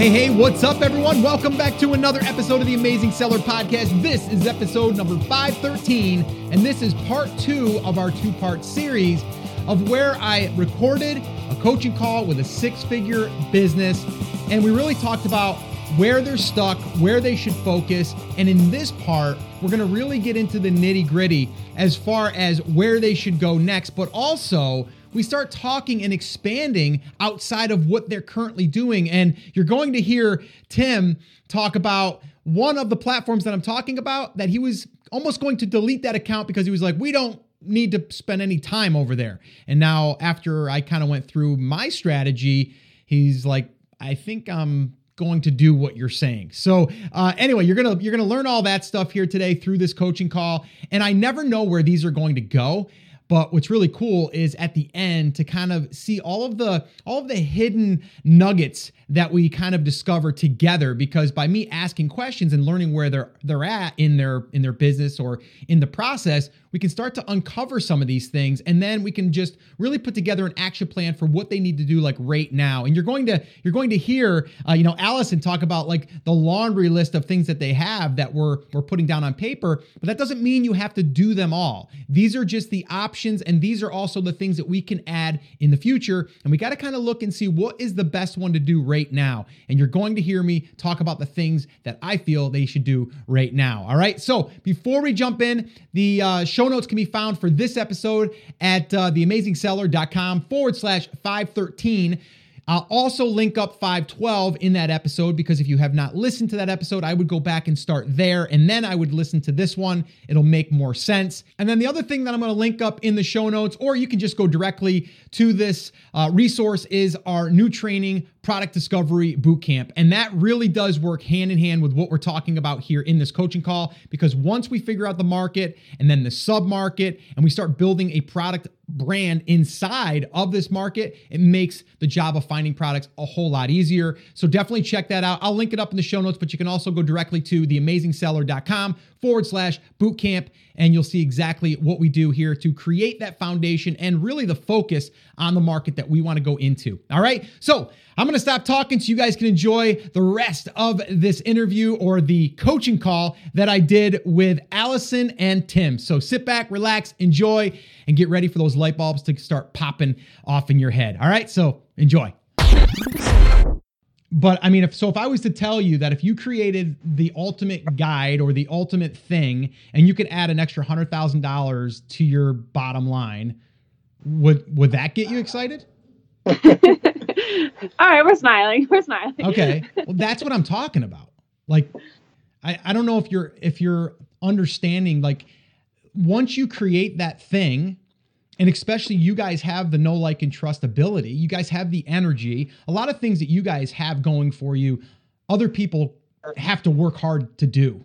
hey, hey, what's up, everyone? Welcome back to another episode of the Amazing Seller Podcast. This is episode number 513, and this is part two of our two part series of where I recorded a coaching call with a six figure business. And we really talked about where they're stuck, where they should focus. And in this part, we're going to really get into the nitty gritty as far as where they should go next, but also we start talking and expanding outside of what they're currently doing. And you're going to hear Tim talk about one of the platforms that I'm talking about that he was almost going to delete that account because he was like, we don't need to spend any time over there. And now, after I kind of went through my strategy, he's like, I think I'm going to do what you're saying. So uh, anyway, you're gonna you're gonna learn all that stuff here today through this coaching call. And I never know where these are going to go. But what's really cool is at the end to kind of see all of the all of the hidden nuggets that we kind of discover together because by me asking questions and learning where they're they're at in their in their business or in the process, we can start to uncover some of these things and then we can just really put together an action plan for what they need to do like right now. And you're going to you're going to hear uh, you know allison talk about like the laundry list of things that they have that we're we're putting down on paper but that doesn't mean you have to do them all. These are just the options and these are also the things that we can add in the future and we got to kind of look and see what is the best one to do right now. And you're going to hear me talk about the things that i feel they should do right now. All right so before we jump in the uh, show notes can be found for this episode at uh, theamazingseller.com forward slash 513. I'll also link up 512 in that episode because if you have not listened to that episode, I would go back and start there and then I would listen to this one. It'll make more sense. And then the other thing that I'm going to link up in the show notes, or you can just go directly to this uh, resource, is our new training product discovery bootcamp. And that really does work hand in hand with what we're talking about here in this coaching call because once we figure out the market and then the sub market and we start building a product brand inside of this market, it makes the job of finding products a whole lot easier. So definitely check that out. I'll link it up in the show notes, but you can also go directly to theamazingseller.com forward slash bootcamp and you'll see exactly what we do here to create that foundation and really the focus on the market that we want to go into. All right. So I'm going to stop talking so you guys can enjoy the rest of this interview or the coaching call that I did with Allison and Tim. So sit back, relax, enjoy, and get ready for those light bulbs to start popping off in your head. All right. So enjoy. But I mean, if so, if I was to tell you that if you created the ultimate guide or the ultimate thing, and you could add an extra hundred thousand dollars to your bottom line, would would that get you excited? All right, we're smiling. We're smiling. Okay, well, that's what I'm talking about. Like, I I don't know if you're if you're understanding like once you create that thing and especially you guys have the know, like, and trust ability. You guys have the energy. A lot of things that you guys have going for you, other people have to work hard to do.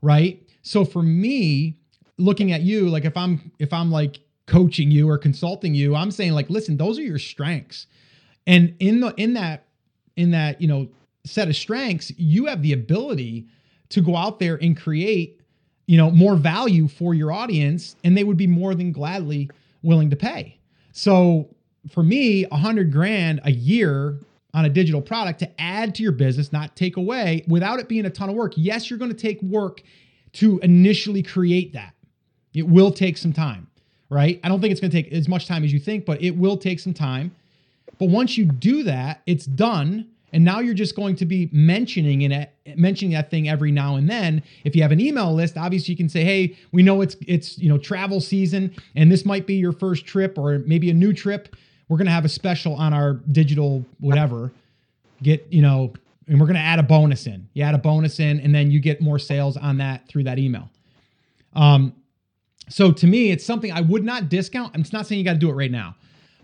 Right. So for me, looking at you, like if I'm if I'm like coaching you or consulting you, I'm saying like, listen, those are your strengths. And in the in that in that, you know, set of strengths, you have the ability to go out there and create, you know, more value for your audience and they would be more than gladly willing to pay. So for me, a hundred grand a year on a digital product to add to your business, not take away, without it being a ton of work. Yes, you're going to take work to initially create that. It will take some time, right? I don't think it's going to take as much time as you think, but it will take some time. But once you do that, it's done and now you're just going to be mentioning it, mentioning that thing every now and then. If you have an email list, obviously you can say, "Hey, we know it's it's you know travel season, and this might be your first trip or maybe a new trip. We're gonna have a special on our digital whatever. Get you know, and we're gonna add a bonus in. You add a bonus in, and then you get more sales on that through that email. Um, so to me, it's something I would not discount. I'm not saying you got to do it right now,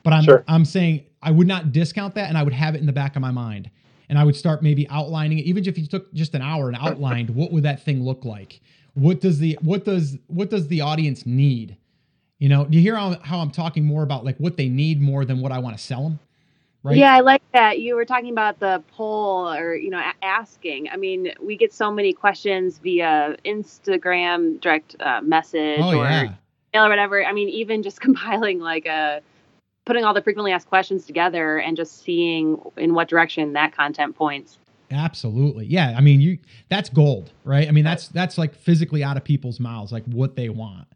but I'm sure. I'm saying I would not discount that and I would have it in the back of my mind. And I would start maybe outlining it, even if you took just an hour and outlined what would that thing look like? What does the what does what does the audience need? You know, do you hear how, how I'm talking more about like what they need more than what I want to sell them? Right? Yeah, I like that. You were talking about the poll or, you know, asking. I mean, we get so many questions via Instagram direct uh, message oh, or yeah. or whatever. I mean, even just compiling like a putting all the frequently asked questions together and just seeing in what direction that content points Absolutely. Yeah. I mean, you that's gold, right? I mean, that's that's like physically out of people's mouths, like what they want.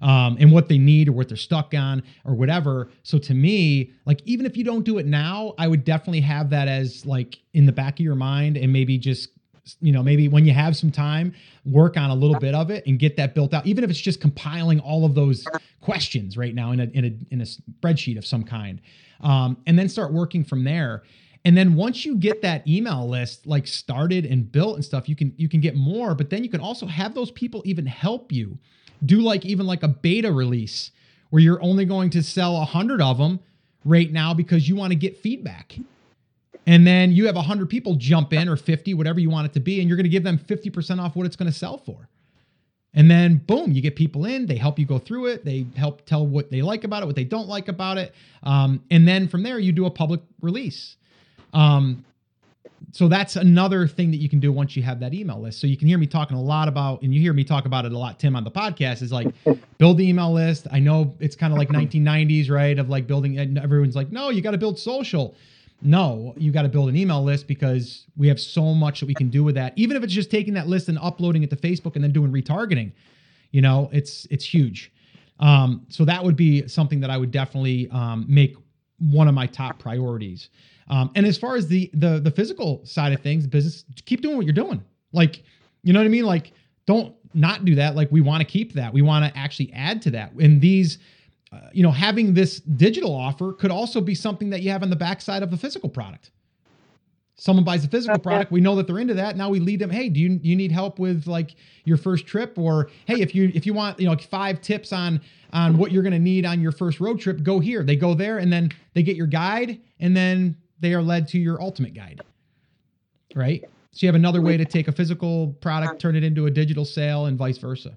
Um, and what they need or what they're stuck on or whatever. So to me, like even if you don't do it now, I would definitely have that as like in the back of your mind and maybe just you know maybe when you have some time work on a little bit of it and get that built out even if it's just compiling all of those questions right now in a in a, in a spreadsheet of some kind. Um, and then start working from there. And then once you get that email list like started and built and stuff you can you can get more but then you can also have those people even help you do like even like a beta release where you're only going to sell a hundred of them right now because you want to get feedback and then you have 100 people jump in or 50 whatever you want it to be and you're going to give them 50% off what it's going to sell for and then boom you get people in they help you go through it they help tell what they like about it what they don't like about it um, and then from there you do a public release um, so that's another thing that you can do once you have that email list. So you can hear me talking a lot about, and you hear me talk about it a lot, Tim, on the podcast is like build the email list. I know it's kind of like 1990s, right? Of like building, everyone's like, no, you got to build social. No, you got to build an email list because we have so much that we can do with that. Even if it's just taking that list and uploading it to Facebook and then doing retargeting, you know, it's it's huge. Um, so that would be something that I would definitely um, make one of my top priorities. Um, and as far as the the the physical side of things, business, keep doing what you're doing. Like, you know what I mean? Like, don't not do that. Like, we want to keep that. We want to actually add to that. And these uh, you know, having this digital offer could also be something that you have on the backside of the physical product. Someone buys a physical product, we know that they're into that. Now we lead them, hey, do you you need help with like your first trip or hey, if you if you want, you know, like five tips on on what you're going to need on your first road trip, go here. They go there and then they get your guide and then they are led to your ultimate guide. Right? So you have another way to take a physical product, turn it into a digital sale and vice versa.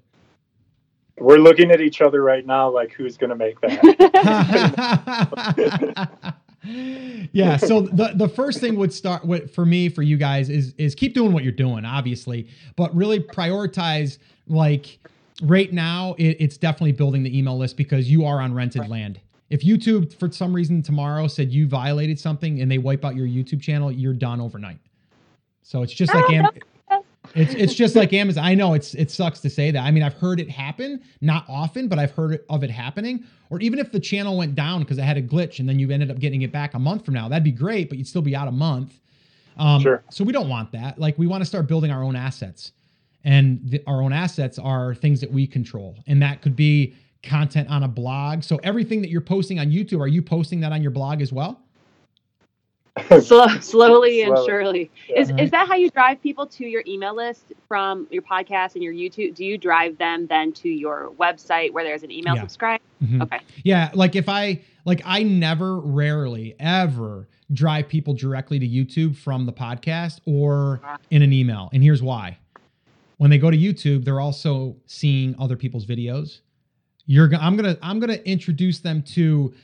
We're looking at each other right now, like who's going to make that. yeah. So the the first thing would start what for me for you guys is is keep doing what you're doing, obviously, but really prioritize like right now. It, it's definitely building the email list because you are on rented land. If YouTube for some reason tomorrow said you violated something and they wipe out your YouTube channel, you're done overnight. So it's just like Am- it's it's just like Amazon. I know it's it sucks to say that. I mean, I've heard it happen, not often, but I've heard of it happening. Or even if the channel went down because it had a glitch and then you ended up getting it back a month from now, that'd be great, but you'd still be out a month. Um, sure. So we don't want that. Like we want to start building our own assets, and the, our own assets are things that we control, and that could be content on a blog. So everything that you're posting on YouTube, are you posting that on your blog as well? Slow, slowly and surely. Yeah. Is is that how you drive people to your email list from your podcast and your YouTube? Do you drive them then to your website where there's an email yeah. subscribe? Mm-hmm. Okay. Yeah, like if I like I never rarely ever drive people directly to YouTube from the podcast or in an email. And here's why. When they go to YouTube, they're also seeing other people's videos. You're I'm going to I'm going to introduce them to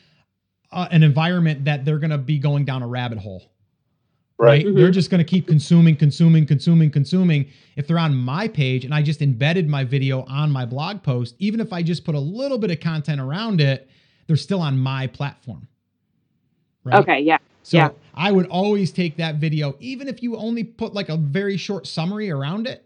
uh, an environment that they're going to be going down a rabbit hole. Right. right? Mm-hmm. They're just going to keep consuming, consuming, consuming, consuming. If they're on my page and I just embedded my video on my blog post, even if I just put a little bit of content around it, they're still on my platform. Right? Okay. Yeah. So yeah. I would always take that video, even if you only put like a very short summary around it.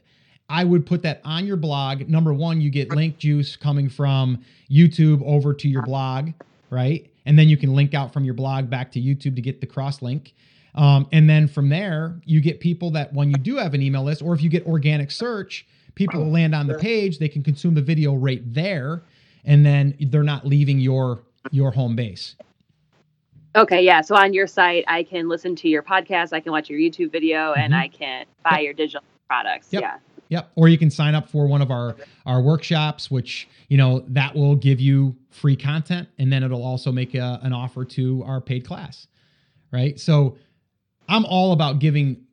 I would put that on your blog. Number one, you get link juice coming from YouTube over to your blog, right? And then you can link out from your blog back to YouTube to get the cross link. Um, and then from there, you get people that when you do have an email list, or if you get organic search, people will land on the page. They can consume the video right there, and then they're not leaving your your home base. Okay, yeah. So on your site, I can listen to your podcast, I can watch your YouTube video, and mm-hmm. I can buy yep. your digital products. Yep. Yeah. Yep. Or you can sign up for one of our our workshops, which you know that will give you free content, and then it'll also make a, an offer to our paid class, right? So I'm all about giving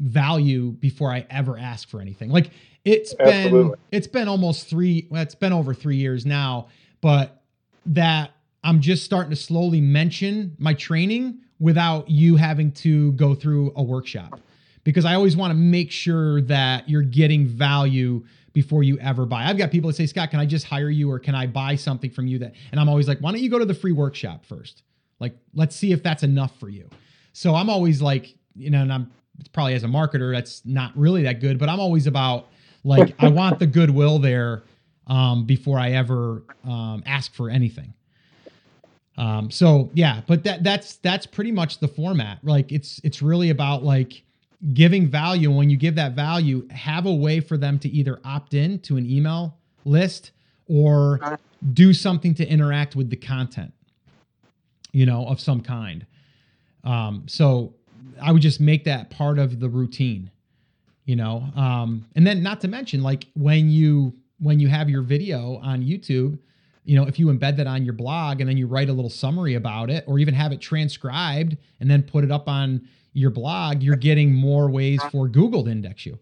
value before I ever ask for anything. Like it's Absolutely. been it's been almost three. Well, it's been over three years now, but that I'm just starting to slowly mention my training without you having to go through a workshop because I always want to make sure that you're getting value before you ever buy. I've got people that say, Scott, can I just hire you or can I buy something from you that, and I'm always like, why don't you go to the free workshop first? Like, let's see if that's enough for you. So I'm always like, you know, and I'm probably as a marketer that's not really that good, but I'm always about like I want the goodwill there um, before I ever um, ask for anything. Um, so yeah, but that that's that's pretty much the format. Like it's it's really about like giving value. And when you give that value, have a way for them to either opt in to an email list or do something to interact with the content, you know, of some kind. Um, so I would just make that part of the routine, you know. Um, and then not to mention, like when you when you have your video on YouTube, you know, if you embed that on your blog and then you write a little summary about it, or even have it transcribed and then put it up on your blog, you're getting more ways for Google to index you.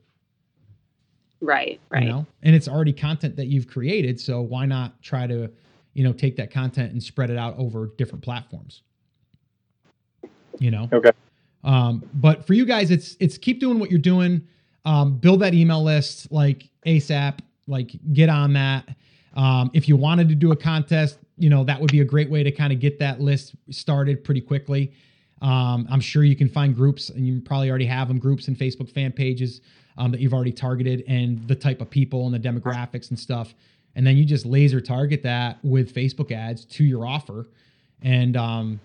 Right, right. You know, and it's already content that you've created, so why not try to, you know, take that content and spread it out over different platforms? You know. Okay. Um, but for you guys, it's it's keep doing what you're doing. Um, build that email list like ASAP. Like get on that. Um, if you wanted to do a contest, you know that would be a great way to kind of get that list started pretty quickly. Um, I'm sure you can find groups, and you probably already have them groups and Facebook fan pages um, that you've already targeted, and the type of people and the demographics and stuff. And then you just laser target that with Facebook ads to your offer, and um,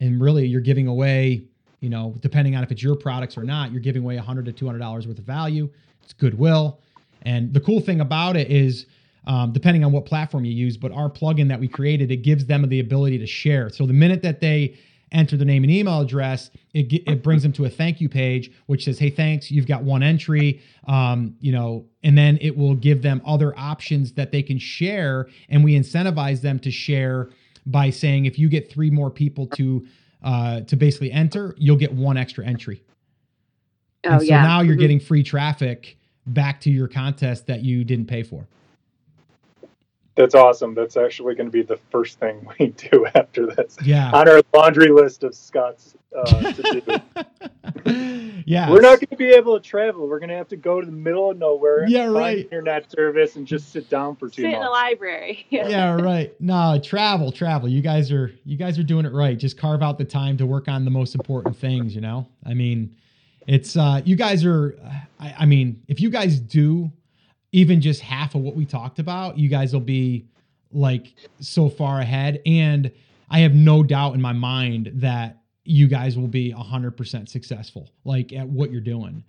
and really you're giving away, you know, depending on if it's your products or not, you're giving away 100 to 200 dollars worth of value. It's goodwill, and the cool thing about it is. Um, depending on what platform you use, but our plugin that we created, it gives them the ability to share. So the minute that they enter their name and email address, it, it brings them to a thank you page, which says, "Hey, thanks, you've got one entry." Um, you know, and then it will give them other options that they can share, and we incentivize them to share by saying, if you get three more people to uh, to basically enter, you'll get one extra entry. Oh and so yeah. now you're mm-hmm. getting free traffic back to your contest that you didn't pay for. That's awesome. That's actually going to be the first thing we do after this. Yeah. On our laundry list of Scott's uh, to do. yeah. We're not going to be able to travel. We're going to have to go to the middle of nowhere. Yeah, right. internet service and just sit down for two sit months. in the library. yeah, right. No, travel, travel. You guys are you guys are doing it right. Just carve out the time to work on the most important things. You know. I mean, it's uh, you guys are. I, I mean, if you guys do even just half of what we talked about, you guys will be like so far ahead. And I have no doubt in my mind that you guys will be 100% successful like at what you're doing.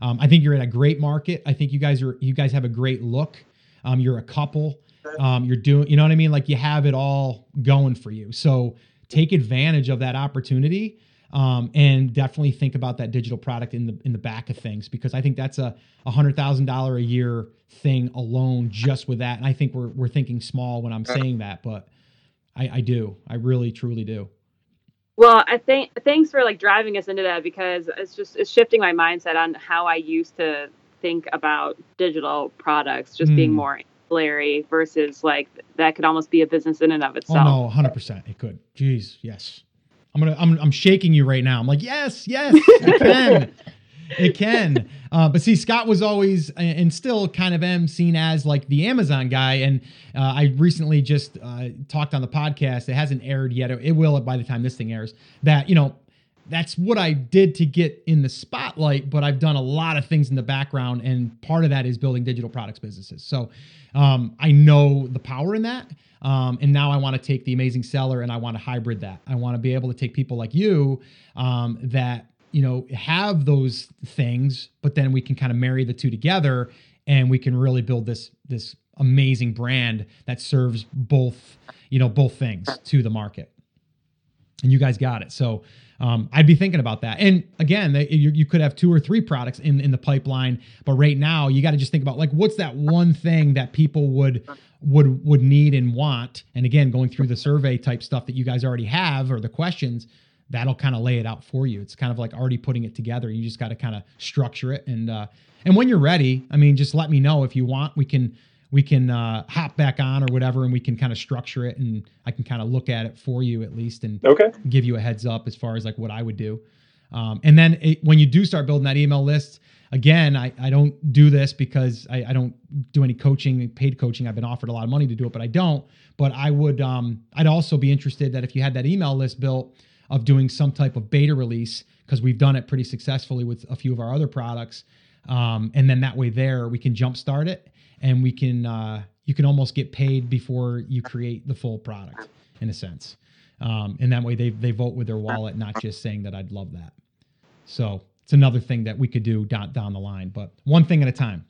Um, I think you're at a great market. I think you guys are you guys have a great look. Um, you're a couple. Um, you're doing you know what I mean? Like you have it all going for you. So take advantage of that opportunity um, and definitely think about that digital product in the in the back of things because I think that's a hundred thousand dollar a year thing alone just with that. And I think we're we're thinking small when I'm saying that, but I, I do. I really truly do. Well, I think thanks for like driving us into that because it's just it's shifting my mindset on how I used to think about digital products just mm. being more ancillary versus like that could almost be a business in and of itself. Oh no, hundred percent, it could. Jeez, yes. I'm gonna I'm I'm shaking you right now. I'm like, yes, yes, it can. it can. Uh, but see, Scott was always and still kind of am seen as like the Amazon guy. And uh, I recently just uh, talked on the podcast. It hasn't aired yet. It will by the time this thing airs. That you know, that's what I did to get in the spotlight. But I've done a lot of things in the background, and part of that is building digital products businesses. So um, I know the power in that. Um, and now I want to take the amazing seller and I want to hybrid that. I want to be able to take people like you um, that you know have those things, but then we can kind of marry the two together and we can really build this this amazing brand that serves both you know both things to the market. And you guys got it. So um, I'd be thinking about that. And again, you, you, could have two or three products in in the pipeline, but right now you got to just think about like what's that one thing that people would would would need and want. And again, going through the survey type stuff that you guys already have or the questions, that'll kind of lay it out for you. It's kind of like already putting it together. You just got to kind of structure it and uh, and when you're ready, I mean, just let me know if you want. We can we can uh, hop back on or whatever, and we can kind of structure it, and I can kind of look at it for you at least, and okay. give you a heads up as far as like what I would do. Um, and then it, when you do start building that email list, again, I, I don't do this because I, I don't do any coaching, paid coaching. I've been offered a lot of money to do it, but I don't. But I would, um, I'd also be interested that if you had that email list built, of doing some type of beta release because we've done it pretty successfully with a few of our other products. Um, and then that way there we can jumpstart it and we can uh, you can almost get paid before you create the full product in a sense. Um, and that way they they vote with their wallet, not just saying that I'd love that. So it's another thing that we could do down down the line, but one thing at a time.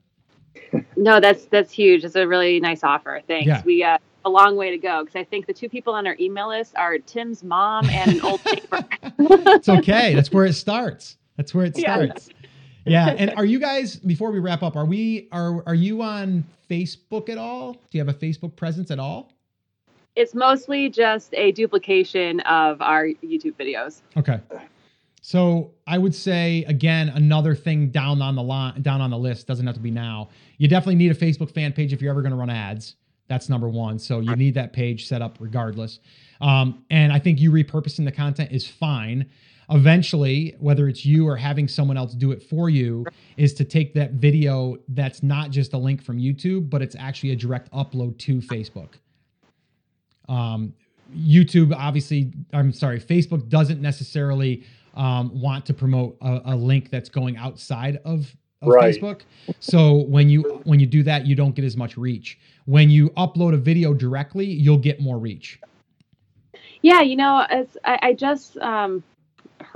No, that's that's huge. It's a really nice offer. Thanks. Yeah. We got a long way to go because I think the two people on our email list are Tim's mom and an old neighbor. it's okay. That's where it starts. That's where it starts. Yeah. Yeah. And are you guys before we wrap up? Are we are are you on Facebook at all? Do you have a Facebook presence at all? It's mostly just a duplication of our YouTube videos. Okay. So I would say again, another thing down on the line, down on the list doesn't have to be now. You definitely need a Facebook fan page if you're ever going to run ads. That's number one. So you need that page set up regardless. Um, and I think you repurposing the content is fine. Eventually, whether it's you or having someone else do it for you, is to take that video that's not just a link from YouTube, but it's actually a direct upload to Facebook. Um, YouTube, obviously, I'm sorry, Facebook doesn't necessarily um, want to promote a, a, link that's going outside of, of right. Facebook. So when you when you do that, you don't get as much reach. When you upload a video directly, you'll get more reach. Yeah, you know, as I, I just um,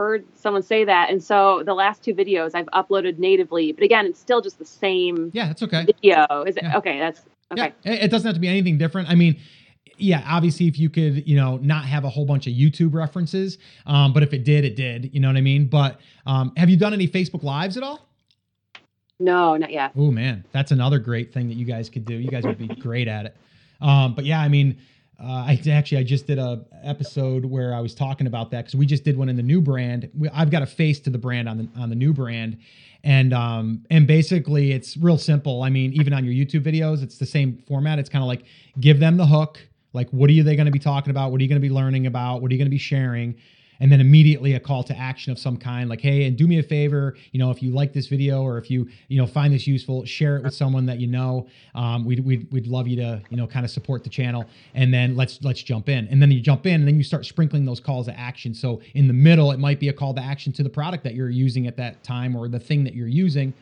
heard someone say that, and so the last two videos I've uploaded natively, but again, it's still just the same. Yeah, that's okay. Video is it yeah. okay? That's okay. Yeah, it doesn't have to be anything different. I mean, yeah, obviously, if you could, you know, not have a whole bunch of YouTube references, um, but if it did, it did. You know what I mean? But um, have you done any Facebook Lives at all? No, not yet. Oh man, that's another great thing that you guys could do. You guys would be great at it. Um, but yeah, I mean, uh, I actually I just did a episode where I was talking about that because we just did one in the new brand. We, I've got a face to the brand on the on the new brand, and um and basically it's real simple. I mean, even on your YouTube videos, it's the same format. It's kind of like give them the hook, like, what are they going to be talking about? What are you going to be learning about? What are you going to be sharing? And then immediately a call to action of some kind, like, hey, and do me a favor, you know, if you like this video or if you, you know, find this useful, share it with someone that you know. Um, we'd, we'd, we'd love you to, you know, kind of support the channel. And then let's let's jump in. And then you jump in and then you start sprinkling those calls to action. So in the middle, it might be a call to action to the product that you're using at that time or the thing that you're using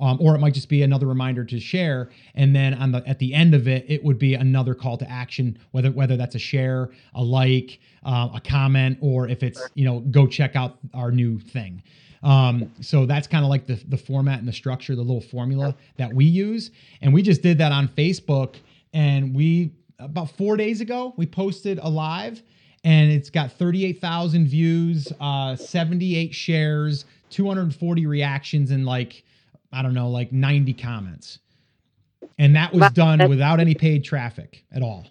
um, or it might just be another reminder to share. And then on the at the end of it, it would be another call to action, whether whether that's a share, a like, uh, a comment, or if it's you know go check out our new thing. Um, so that's kind of like the the format and the structure, the little formula that we use. And we just did that on Facebook, and we about four days ago we posted a live and it's got 38,000 views, uh, 78 shares, 240 reactions, and like I don't know, like 90 comments. And that was done without any paid traffic at all.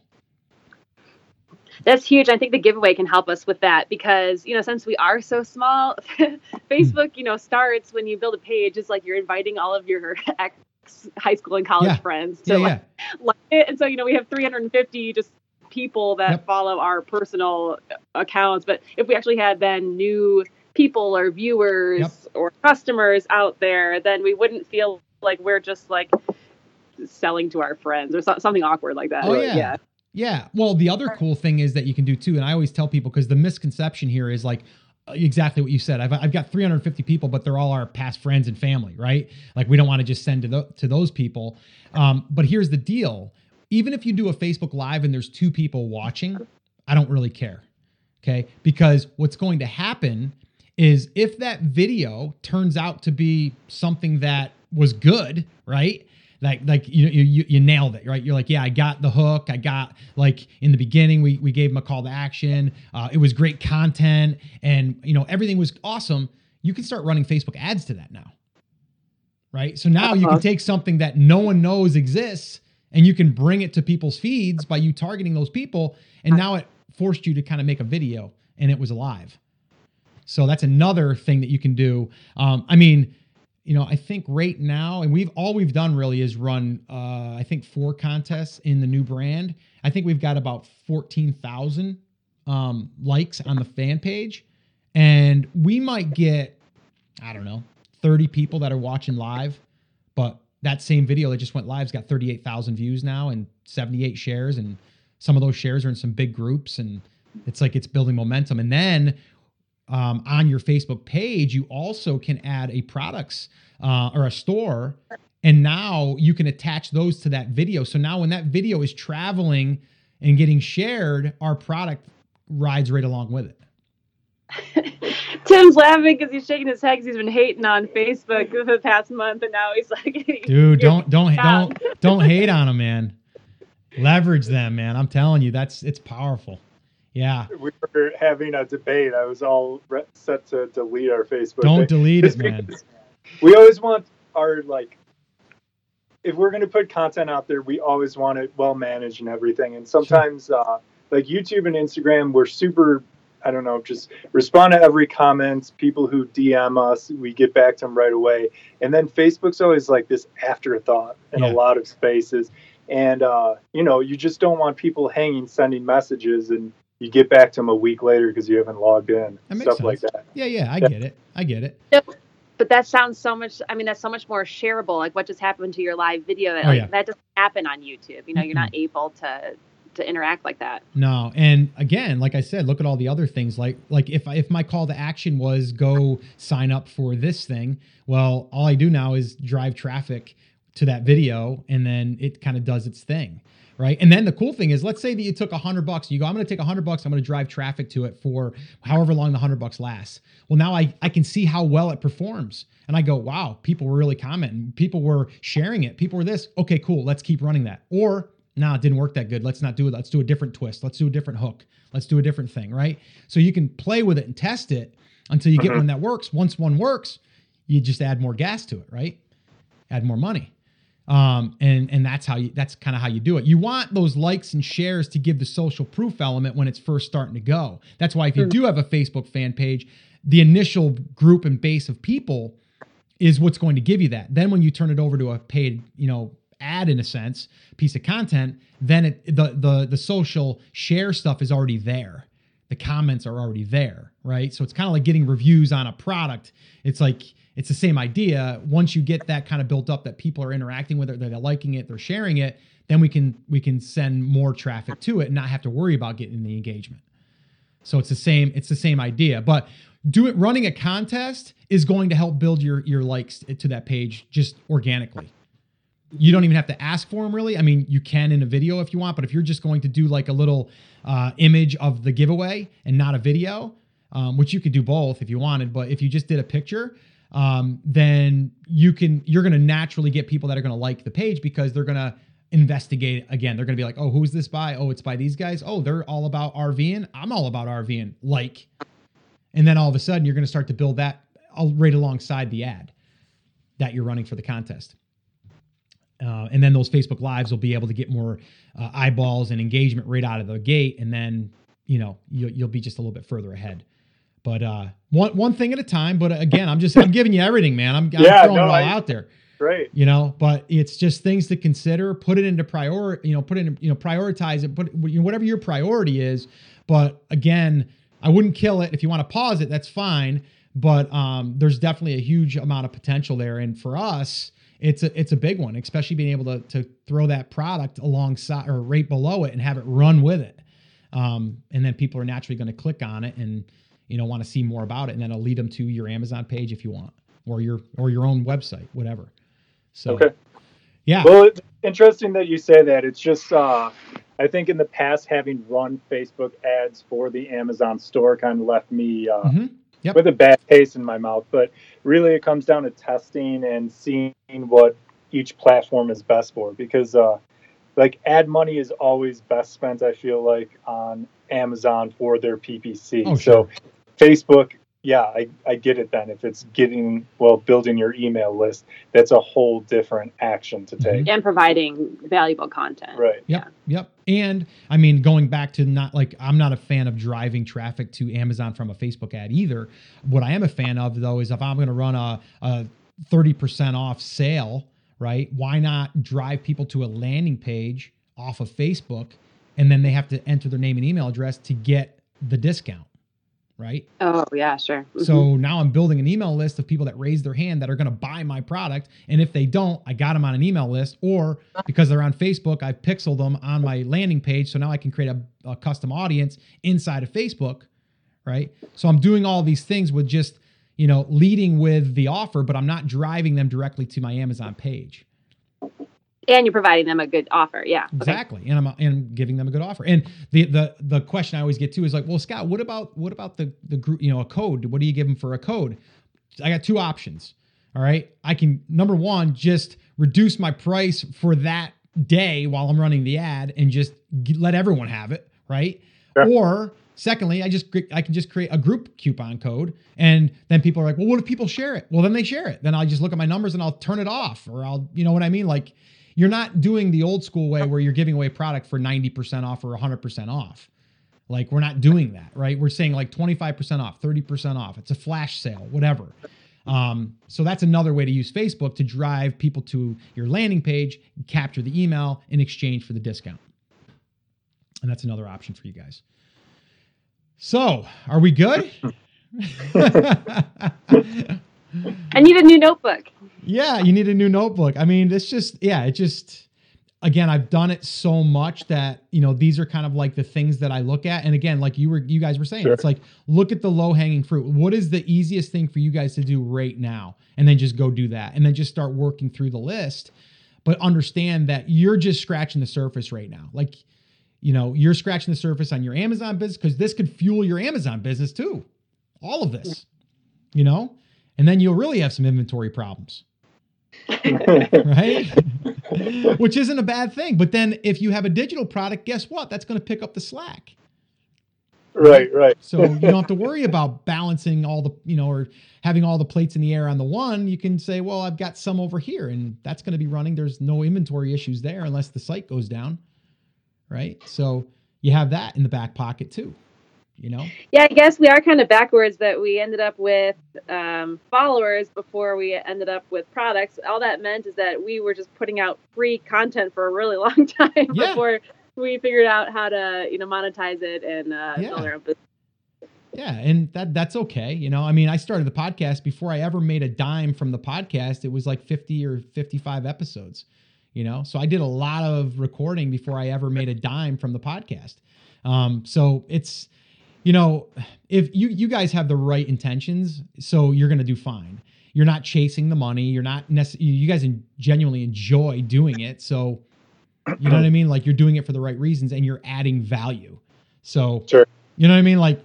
That's huge. I think the giveaway can help us with that because, you know, since we are so small, hmm. Facebook, you know, starts when you build a page, it's like you're inviting all of your ex high school and college yeah. friends to yeah, like, yeah. like it. And so, you know, we have 350 just people that yep. follow our personal accounts. But if we actually had then new people or viewers yep. or customers out there, then we wouldn't feel like we're just like selling to our friends or so, something awkward like that. Oh, yeah. yeah. Yeah. Well, the other cool thing is that you can do too, and I always tell people because the misconception here is like exactly what you said. I've, I've got 350 people, but they're all our past friends and family, right? Like we don't want to just send to, the, to those people. Um, but here's the deal. Even if you do a Facebook live and there's two people watching, I don't really care. Okay. Because what's going to happen is if that video turns out to be something that was good, right? Like, like you, you you nailed it, right? You're like, yeah, I got the hook. I got like in the beginning, we we gave them a call to action. Uh, it was great content, and you know everything was awesome. You can start running Facebook ads to that now, right? So now uh-huh. you can uh-huh. take something that no one knows exists, and you can bring it to people's feeds by you targeting those people, and now it forced you to kind of make a video, and it was alive. So that's another thing that you can do. Um, I mean, you know, I think right now, and we've all we've done really is run, uh, I think four contests in the new brand. I think we've got about fourteen thousand um, likes on the fan page, and we might get, I don't know, thirty people that are watching live, but that same video that just went live's got thirty eight thousand views now and seventy eight shares, and some of those shares are in some big groups, and it's like it's building momentum. And then um, on your Facebook page, you also can add a products uh, or a store, and now you can attach those to that video. So now when that video is traveling and getting shared, our product rides right along with it. Tim's laughing because he's shaking his head because he's been hating on Facebook for the past month, and now he's like, "Dude, don't don't don't don't hate on them, man. Leverage them, man. I'm telling you, that's it's powerful." Yeah. We were having a debate. I was all set to delete our Facebook. Don't delete it, man. We always want our like if we're going to put content out there, we always want it well managed and everything. And sometimes, sure. uh, like YouTube and Instagram, we're super, I don't know, just respond to every comment. People who DM us, we get back to them right away. And then Facebook's always like this afterthought in yeah. a lot of spaces. And, uh, you know, you just don't want people hanging, sending messages and you get back to them a week later because you haven't logged in. Stuff sense. like that. Yeah, yeah, I yeah. get it. I get it. Yep but that sounds so much i mean that's so much more shareable like what just happened to your live video that, oh, like, yeah. that doesn't happen on youtube you know you're not able to to interact like that no and again like i said look at all the other things like like if if my call to action was go sign up for this thing well all i do now is drive traffic to that video and then it kind of does its thing right? And then the cool thing is, let's say that you took a hundred bucks, you go, I'm going to take a hundred bucks, I'm going to drive traffic to it for however long the hundred bucks lasts. Well, now I, I can see how well it performs. And I go, wow, people were really commenting, people were sharing it, people were this. Okay, cool, let's keep running that. Or, nah, it didn't work that good. Let's not do it. Let's do a different twist. Let's do a different hook. Let's do a different thing, right? So you can play with it and test it until you get mm-hmm. one that works. Once one works, you just add more gas to it, right? Add more money um, and and that's how you that's kind of how you do it. You want those likes and shares to give the social proof element when it's first starting to go. That's why if you do have a Facebook fan page, the initial group and base of people is what's going to give you that. Then when you turn it over to a paid, you know, ad in a sense, piece of content, then it the the the social share stuff is already there. The comments are already there, right? So it's kind of like getting reviews on a product. It's like it's the same idea. Once you get that kind of built up that people are interacting with it, they're liking it, they're sharing it, then we can we can send more traffic to it and not have to worry about getting the engagement. So it's the same it's the same idea, but do it running a contest is going to help build your your likes to that page just organically. You don't even have to ask for them really. I mean, you can in a video if you want, but if you're just going to do like a little uh, image of the giveaway and not a video, um, which you could do both if you wanted, but if you just did a picture, um, then you can you're going to naturally get people that are going to like the page because they're going to investigate again. They're going to be like, oh, who's this by? Oh, it's by these guys. Oh, they're all about RVing. I'm all about RVing. Like, and then all of a sudden you're going to start to build that right alongside the ad that you're running for the contest. Uh, and then those Facebook lives will be able to get more uh, eyeballs and engagement right out of the gate, and then you know you'll, you'll be just a little bit further ahead. But uh, one one thing at a time. But again, I'm just I'm giving you everything, man. I'm, I'm yeah, throwing no, it all I, out there. Great. You know, but it's just things to consider. Put it into prior. You know, put it in. You know, prioritize it. Put you know, whatever your priority is. But again, I wouldn't kill it. If you want to pause it, that's fine. But um, there's definitely a huge amount of potential there, and for us, it's a it's a big one, especially being able to to throw that product alongside or right below it and have it run with it. Um, and then people are naturally going to click on it and you know want to see more about it, and then it'll lead them to your Amazon page if you want, or your or your own website, whatever. So, okay. Yeah. Well, it's interesting that you say that. It's just uh, I think in the past having run Facebook ads for the Amazon store kind of left me uh, mm-hmm. yep. with a bad taste in my mouth. But really, it comes down to testing and seeing what each platform is best for because uh, like ad money is always best spent i feel like on amazon for their ppc oh, sure. so Facebook, yeah, I, I get it then. If it's getting, well, building your email list, that's a whole different action to mm-hmm. take. And providing valuable content. Right. Yep. Yeah. Yep. And I mean, going back to not like, I'm not a fan of driving traffic to Amazon from a Facebook ad either. What I am a fan of, though, is if I'm going to run a, a 30% off sale, right? Why not drive people to a landing page off of Facebook and then they have to enter their name and email address to get the discount? Right? Oh, yeah, sure. Mm-hmm. So now I'm building an email list of people that raise their hand that are going to buy my product. And if they don't, I got them on an email list. Or because they're on Facebook, I've pixeled them on my landing page. So now I can create a, a custom audience inside of Facebook, right? So I'm doing all these things with just, you know, leading with the offer, but I'm not driving them directly to my Amazon page. And you're providing them a good offer, yeah. Exactly, okay. and I'm and giving them a good offer. And the the the question I always get to is like, well, Scott, what about what about the the group? You know, a code. What do you give them for a code? I got two options. All right, I can number one just reduce my price for that day while I'm running the ad and just let everyone have it, right? Sure. Or secondly, I just I can just create a group coupon code and then people are like, "Well, what if people share it?" Well, then they share it. Then I'll just look at my numbers and I'll turn it off or I'll, you know what I mean? Like you're not doing the old school way where you're giving away product for 90% off or 100% off. Like we're not doing that, right? We're saying like 25% off, 30% off. It's a flash sale, whatever. Um, so that's another way to use Facebook to drive people to your landing page, capture the email in exchange for the discount. And that's another option for you guys. So, are we good? I need a new notebook. Yeah, you need a new notebook. I mean, it's just, yeah, it just, again, I've done it so much that you know these are kind of like the things that I look at. And again, like you were, you guys were saying, sure. it's like look at the low hanging fruit. What is the easiest thing for you guys to do right now, and then just go do that, and then just start working through the list. But understand that you're just scratching the surface right now. Like, you know, you're scratching the surface on your Amazon business because this could fuel your Amazon business too. All of this, you know, and then you'll really have some inventory problems. right? Which isn't a bad thing. But then if you have a digital product, guess what? That's going to pick up the slack. Right, right. so you don't have to worry about balancing all the, you know, or having all the plates in the air on the one. You can say, well, I've got some over here and that's going to be running. There's no inventory issues there unless the site goes down. Right. So you have that in the back pocket too you know? Yeah, I guess we are kind of backwards that we ended up with um, followers before we ended up with products. All that meant is that we were just putting out free content for a really long time yeah. before we figured out how to, you know, monetize it and uh, yeah. build our own business. Yeah, and that that's okay. You know, I mean, I started the podcast before I ever made a dime from the podcast. It was like 50 or 55 episodes, you know. So I did a lot of recording before I ever made a dime from the podcast. Um, so it's you know, if you you guys have the right intentions, so you're going to do fine. You're not chasing the money. You're not necessarily. You guys genuinely enjoy doing it, so you know what I mean. Like you're doing it for the right reasons, and you're adding value. So sure. you know what I mean. Like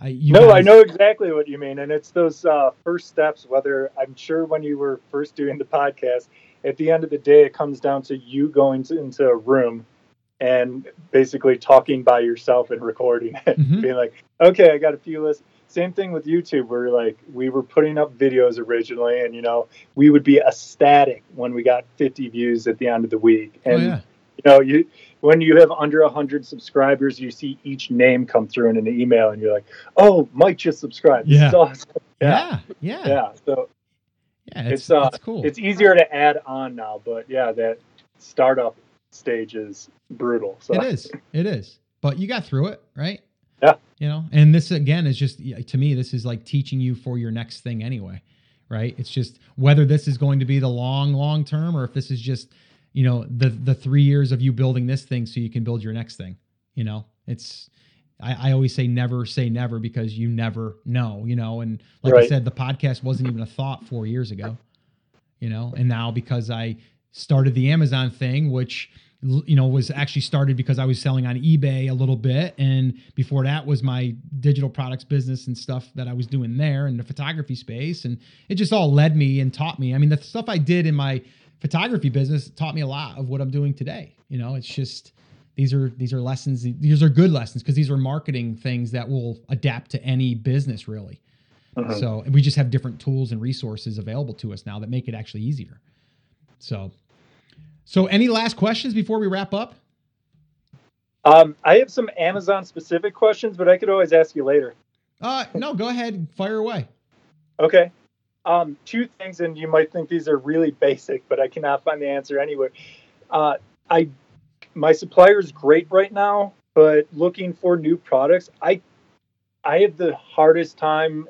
I, no, guys, I know exactly what you mean, and it's those uh, first steps. Whether I'm sure when you were first doing the podcast, at the end of the day, it comes down to you going to, into a room and basically talking by yourself and recording it, mm-hmm. being like, okay, I got a few lists. Same thing with YouTube, where like we were putting up videos originally, and you know we would be ecstatic when we got 50 views at the end of the week, oh, and oh, yeah. you know you when you have under 100 subscribers, you see each name come through in an email, and you're like, oh, Mike just subscribed. Yeah. Awesome. yeah, yeah, yeah. So yeah, it's it's, uh, cool. It's easier to add on now, but yeah, that startup stage is brutal. So. It is. It is. But you got through it, right? Yeah. You know, and this again is just to me, this is like teaching you for your next thing anyway, right? It's just whether this is going to be the long, long term or if this is just, you know, the the three years of you building this thing so you can build your next thing. You know, it's I, I always say never say never because you never know, you know, and like right. I said, the podcast wasn't even a thought four years ago, you know, and now because I started the Amazon thing, which you know was actually started because I was selling on eBay a little bit, and before that was my digital products business and stuff that I was doing there in the photography space, and it just all led me and taught me. I mean, the stuff I did in my photography business taught me a lot of what I'm doing today. You know, it's just these are these are lessons. These are good lessons because these are marketing things that will adapt to any business really. Uh-huh. So we just have different tools and resources available to us now that make it actually easier. So so, any last questions before we wrap up? Um, I have some Amazon specific questions, but I could always ask you later. Uh, no, go ahead, fire away. Okay. Um, two things, and you might think these are really basic, but I cannot find the answer anywhere. Uh, I, my supplier is great right now, but looking for new products, I, I have the hardest time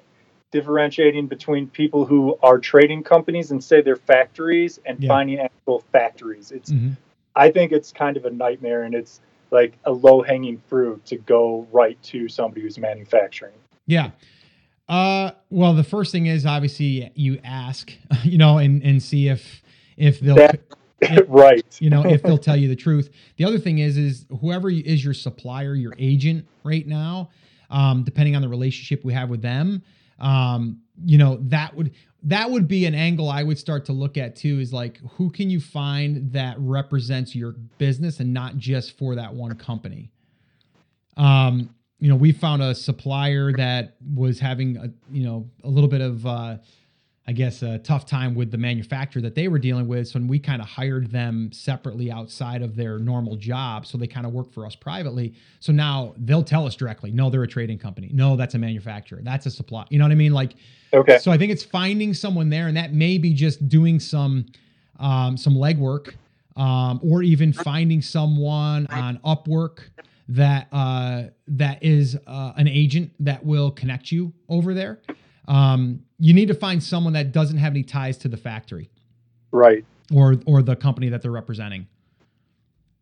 differentiating between people who are trading companies and say they're factories and yeah. finding actual factories. It's mm-hmm. I think it's kind of a nightmare and it's like a low hanging fruit to go right to somebody who's manufacturing. Yeah. Uh, well, the first thing is obviously you ask, you know, and and see if if they'll that, if, right, you know, if they'll tell you the truth. The other thing is is whoever is your supplier, your agent right now, um, depending on the relationship we have with them, um, you know, that would that would be an angle I would start to look at too. Is like who can you find that represents your business and not just for that one company. Um, you know, we found a supplier that was having a, you know, a little bit of, uh, I guess, a tough time with the manufacturer that they were dealing with. So we kind of hired them separately outside of their normal job. So they kind of work for us privately. So now they'll tell us directly, no, they're a trading company. No, that's a manufacturer. That's a supply. You know what I mean? Like, okay. So I think it's finding someone there, and that may be just doing some, um, some legwork, um, or even finding someone on Upwork that uh, that is uh, an agent that will connect you over there. Um, you need to find someone that doesn't have any ties to the factory, right, or or the company that they're representing.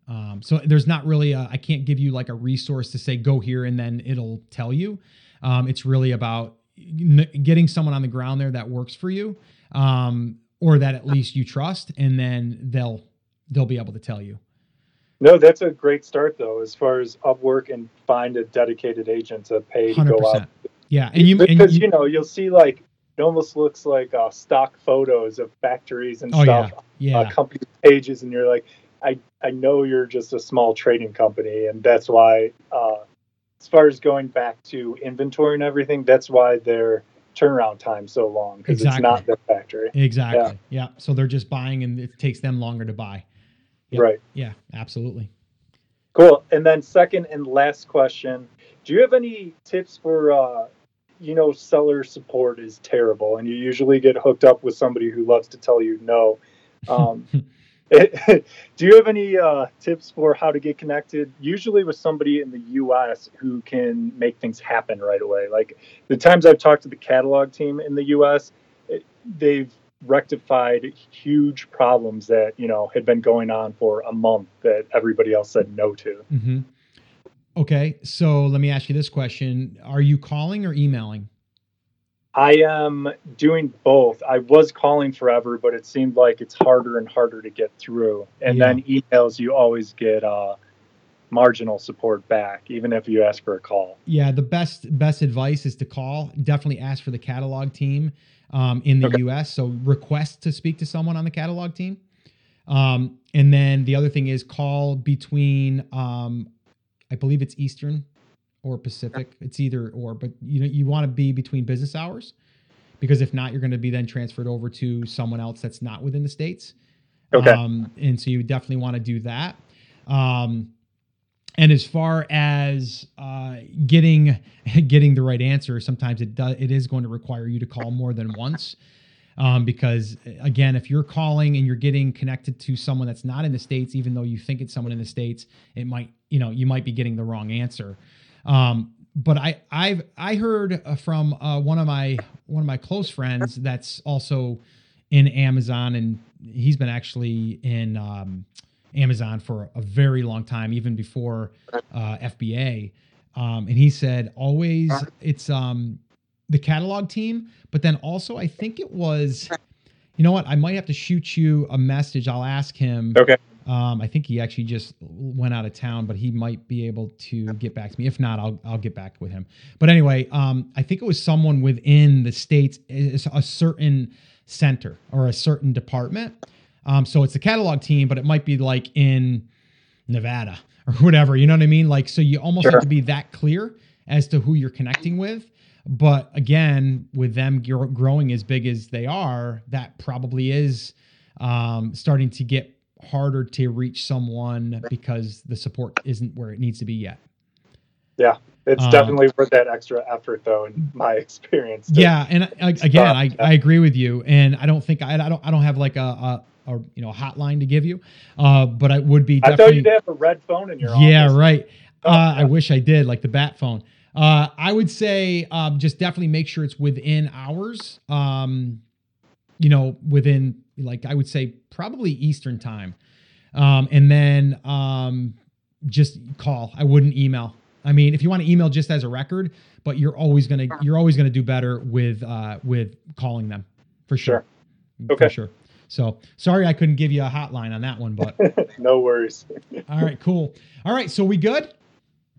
Um, so there's not really I can't give you like a resource to say go here and then it'll tell you. Um, it's really about getting someone on the ground there that works for you, um, or that at least you trust, and then they'll they'll be able to tell you. No, that's a great start though, as far as Upwork and find a dedicated agent to pay to 100%. go out. Yeah, and you because and you, you, know you'll see like it almost looks like uh, stock photos of factories and oh, stuff, yeah, uh, yeah. Uh, company pages, and you're like, I I know you're just a small trading company, and that's why. Uh, as far as going back to inventory and everything, that's why their turnaround time so long because exactly. it's not their factory. Exactly. Yeah. yeah. So they're just buying, and it takes them longer to buy. Yep. Right. Yeah, absolutely. Cool. And then second and last question, do you have any tips for uh, you know seller support is terrible and you usually get hooked up with somebody who loves to tell you no. Um, do you have any uh, tips for how to get connected usually with somebody in the us who can make things happen right away like the times i've talked to the catalog team in the us it, they've rectified huge problems that you know had been going on for a month that everybody else said no to. Mm-hmm. Okay, so let me ask you this question: Are you calling or emailing? I am doing both. I was calling forever, but it seemed like it's harder and harder to get through. And yeah. then emails, you always get uh, marginal support back, even if you ask for a call. Yeah, the best best advice is to call. Definitely ask for the catalog team um, in the okay. US. So request to speak to someone on the catalog team. Um, and then the other thing is call between, um, I believe it's Eastern or Pacific. It's either or, but you know, you want to be between business hours because if not, you're going to be then transferred over to someone else that's not within the States. Okay. Um, and so you definitely want to do that. Um, and as far as uh, getting getting the right answer, sometimes it does it is going to require you to call more than once. Um, because again, if you're calling and you're getting connected to someone that's not in the states, even though you think it's someone in the states, it might you know you might be getting the wrong answer. Um, but I I've I heard uh, from uh, one of my one of my close friends that's also in Amazon, and he's been actually in um, Amazon for a very long time, even before uh, FBA. Um, and he said always it's um, the catalog team, but then also I think it was, you know what? I might have to shoot you a message. I'll ask him. Okay. Um, I think he actually just went out of town, but he might be able to get back to me. If not, I'll I'll get back with him. But anyway, um, I think it was someone within the states, a certain center or a certain department um, so it's the catalog team, but it might be like in Nevada or whatever. You know what I mean? Like, so you almost sure. have to be that clear as to who you're connecting with. But again, with them growing as big as they are, that probably is um, starting to get harder to reach someone because the support isn't where it needs to be yet. Yeah, it's um, definitely worth that extra effort, though, in my experience. Yeah, and uh, again, I, I agree with you, and I don't think I, I don't I don't have like a, a a you know hotline to give you, uh, but I would be. I thought you'd have a red phone in your. Yeah, office. right. Oh, uh, yeah. I wish I did, like the bat phone. Uh, I would say um, just definitely make sure it's within hours. Um, you know, within like I would say probably Eastern time, um, and then um, just call. I wouldn't email. I mean, if you want to email just as a record, but you're always gonna you're always gonna do better with uh, with calling them for sure. sure. Okay. For sure. So sorry I couldn't give you a hotline on that one, but no worries. all right, cool. All right, so we good?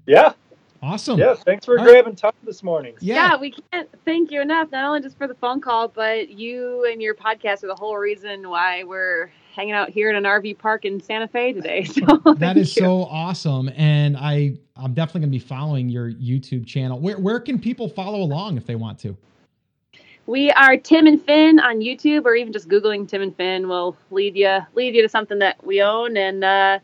Yeah. Awesome. Yeah, thanks for all grabbing right. time this morning. Yeah. yeah. we can't thank you enough, not only just for the phone call, but you and your podcast are the whole reason why we're hanging out here in an RV park in Santa Fe today. So that is you. so awesome. And I I'm definitely gonna be following your YouTube channel. Where where can people follow along if they want to? We are Tim and Finn on YouTube, or even just Googling Tim and Finn will lead you lead you to something that we own. And uh,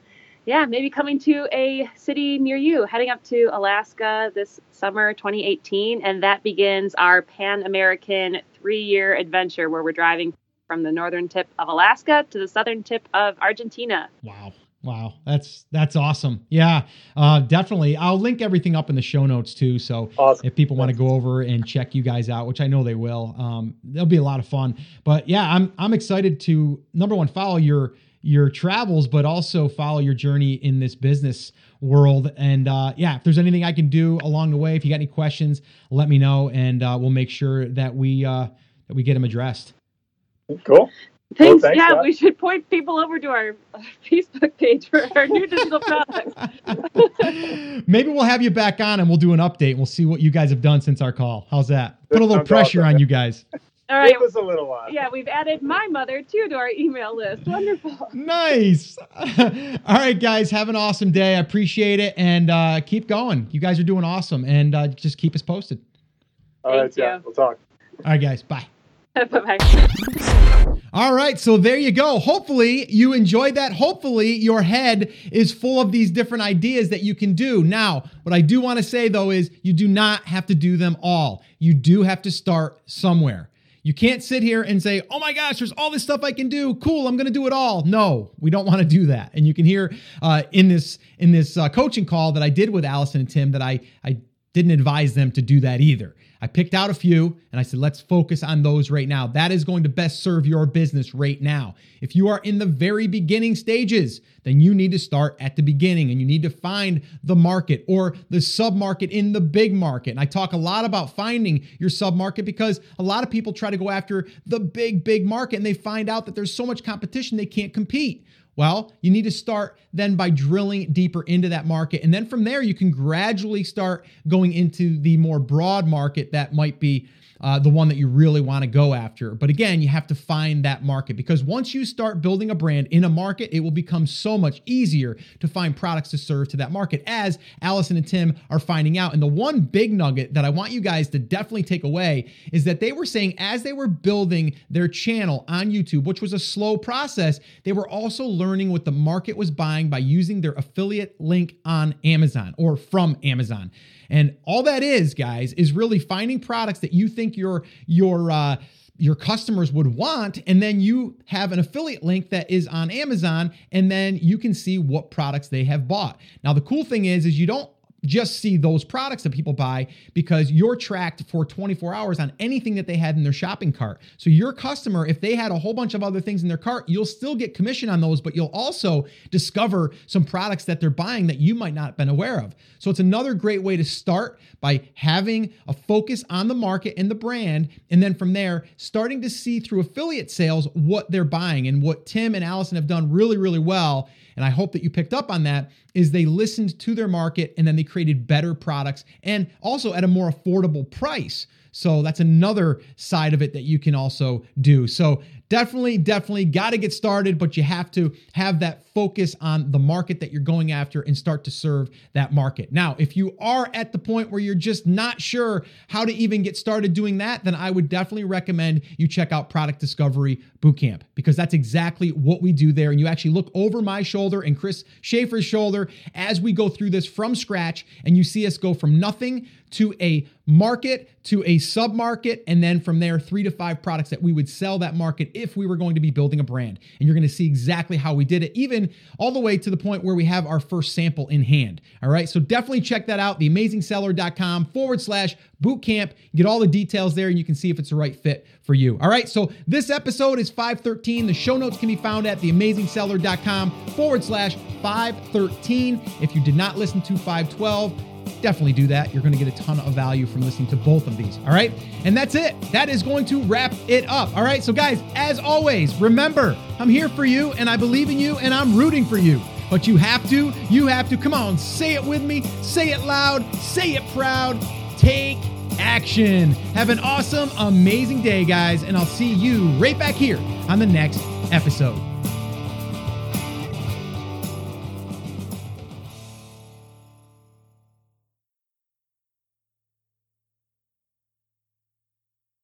yeah, maybe coming to a city near you, heading up to Alaska this summer 2018. And that begins our Pan American three year adventure where we're driving from the northern tip of Alaska to the southern tip of Argentina. Wow. Wow, that's that's awesome. Yeah, uh, definitely. I'll link everything up in the show notes too. So awesome. if people want to go over and check you guys out, which I know they will, um, will be a lot of fun. But yeah, I'm I'm excited to number one follow your your travels, but also follow your journey in this business world. And uh, yeah, if there's anything I can do along the way, if you got any questions, let me know, and uh, we'll make sure that we uh, that we get them addressed. Cool. Thanks. Well, thanks yeah, we should point people over to our Facebook page for our new digital products. Maybe we'll have you back on and we'll do an update. And we'll see what you guys have done since our call. How's that? Put a little pressure awesome. on you guys. All right. It was a little while. Yeah, we've added my mother too to our email list. Wonderful. Nice. All right, guys. Have an awesome day. I appreciate it. And uh, keep going. You guys are doing awesome. And uh, just keep us posted. All Thank right, you. yeah. We'll talk. All right, guys. Bye. Bye-bye. All right, so there you go. Hopefully you enjoyed that. Hopefully your head is full of these different ideas that you can do. Now, what I do want to say though is you do not have to do them all. You do have to start somewhere. You can't sit here and say, oh my gosh, there's all this stuff I can do. Cool, I'm going to do it all. No, we don't want to do that. And you can hear uh, in this in this uh, coaching call that I did with Allison and Tim that I I didn't advise them to do that either. I picked out a few and I said, let's focus on those right now. That is going to best serve your business right now. If you are in the very beginning stages, then you need to start at the beginning and you need to find the market or the sub market in the big market. And I talk a lot about finding your sub market because a lot of people try to go after the big, big market and they find out that there's so much competition they can't compete. Well, you need to start then by drilling deeper into that market. And then from there, you can gradually start going into the more broad market that might be uh, the one that you really want to go after. But again, you have to find that market because once you start building a brand in a market, it will become so much easier to find products to serve to that market, as Allison and Tim are finding out. And the one big nugget that I want you guys to definitely take away is that they were saying as they were building their channel on YouTube, which was a slow process, they were also learning what the market was buying by using their affiliate link on Amazon or from Amazon. And all that is, guys, is really finding products that you think your your uh, your customers would want and then you have an affiliate link that is on Amazon and then you can see what products they have bought. Now the cool thing is is you don't just see those products that people buy because you're tracked for 24 hours on anything that they had in their shopping cart. So your customer, if they had a whole bunch of other things in their cart, you'll still get commission on those, but you'll also discover some products that they're buying that you might not have been aware of. So it's another great way to start by having a focus on the market and the brand. And then from there, starting to see through affiliate sales what they're buying and what Tim and Allison have done really, really well and I hope that you picked up on that, is they listened to their market and then they created better products and also at a more affordable price. So that's another side of it that you can also do. So definitely, definitely got to get started, but you have to have that focus on the market that you're going after and start to serve that market. Now, if you are at the point where you're just not sure how to even get started doing that, then I would definitely recommend you check out Product Discovery Bootcamp because that's exactly what we do there. And you actually look over my shoulder and Chris Schaefer's shoulder as we go through this from scratch and you see us go from nothing to a market to a sub market and then from there three to five products that we would sell that market if we were going to be building a brand and you're going to see exactly how we did it even all the way to the point where we have our first sample in hand. All right. So definitely check that out. Theamazingseller.com forward slash bootcamp. Get all the details there and you can see if it's the right fit for you. All right. So this episode is 513. The show notes can be found at theamazingseller.com forward slash 513. If you did not listen to 512, definitely do that. You're going to get a ton of value from listening to both of these. All right. And that's it. That is going to wrap it up. All right. So, guys, as always, remember, I'm here for you and I believe in you and I'm rooting for you. But you have to, you have to, come on, say it with me, say it loud, say it proud, take action. Have an awesome, amazing day, guys. And I'll see you right back here on the next episode.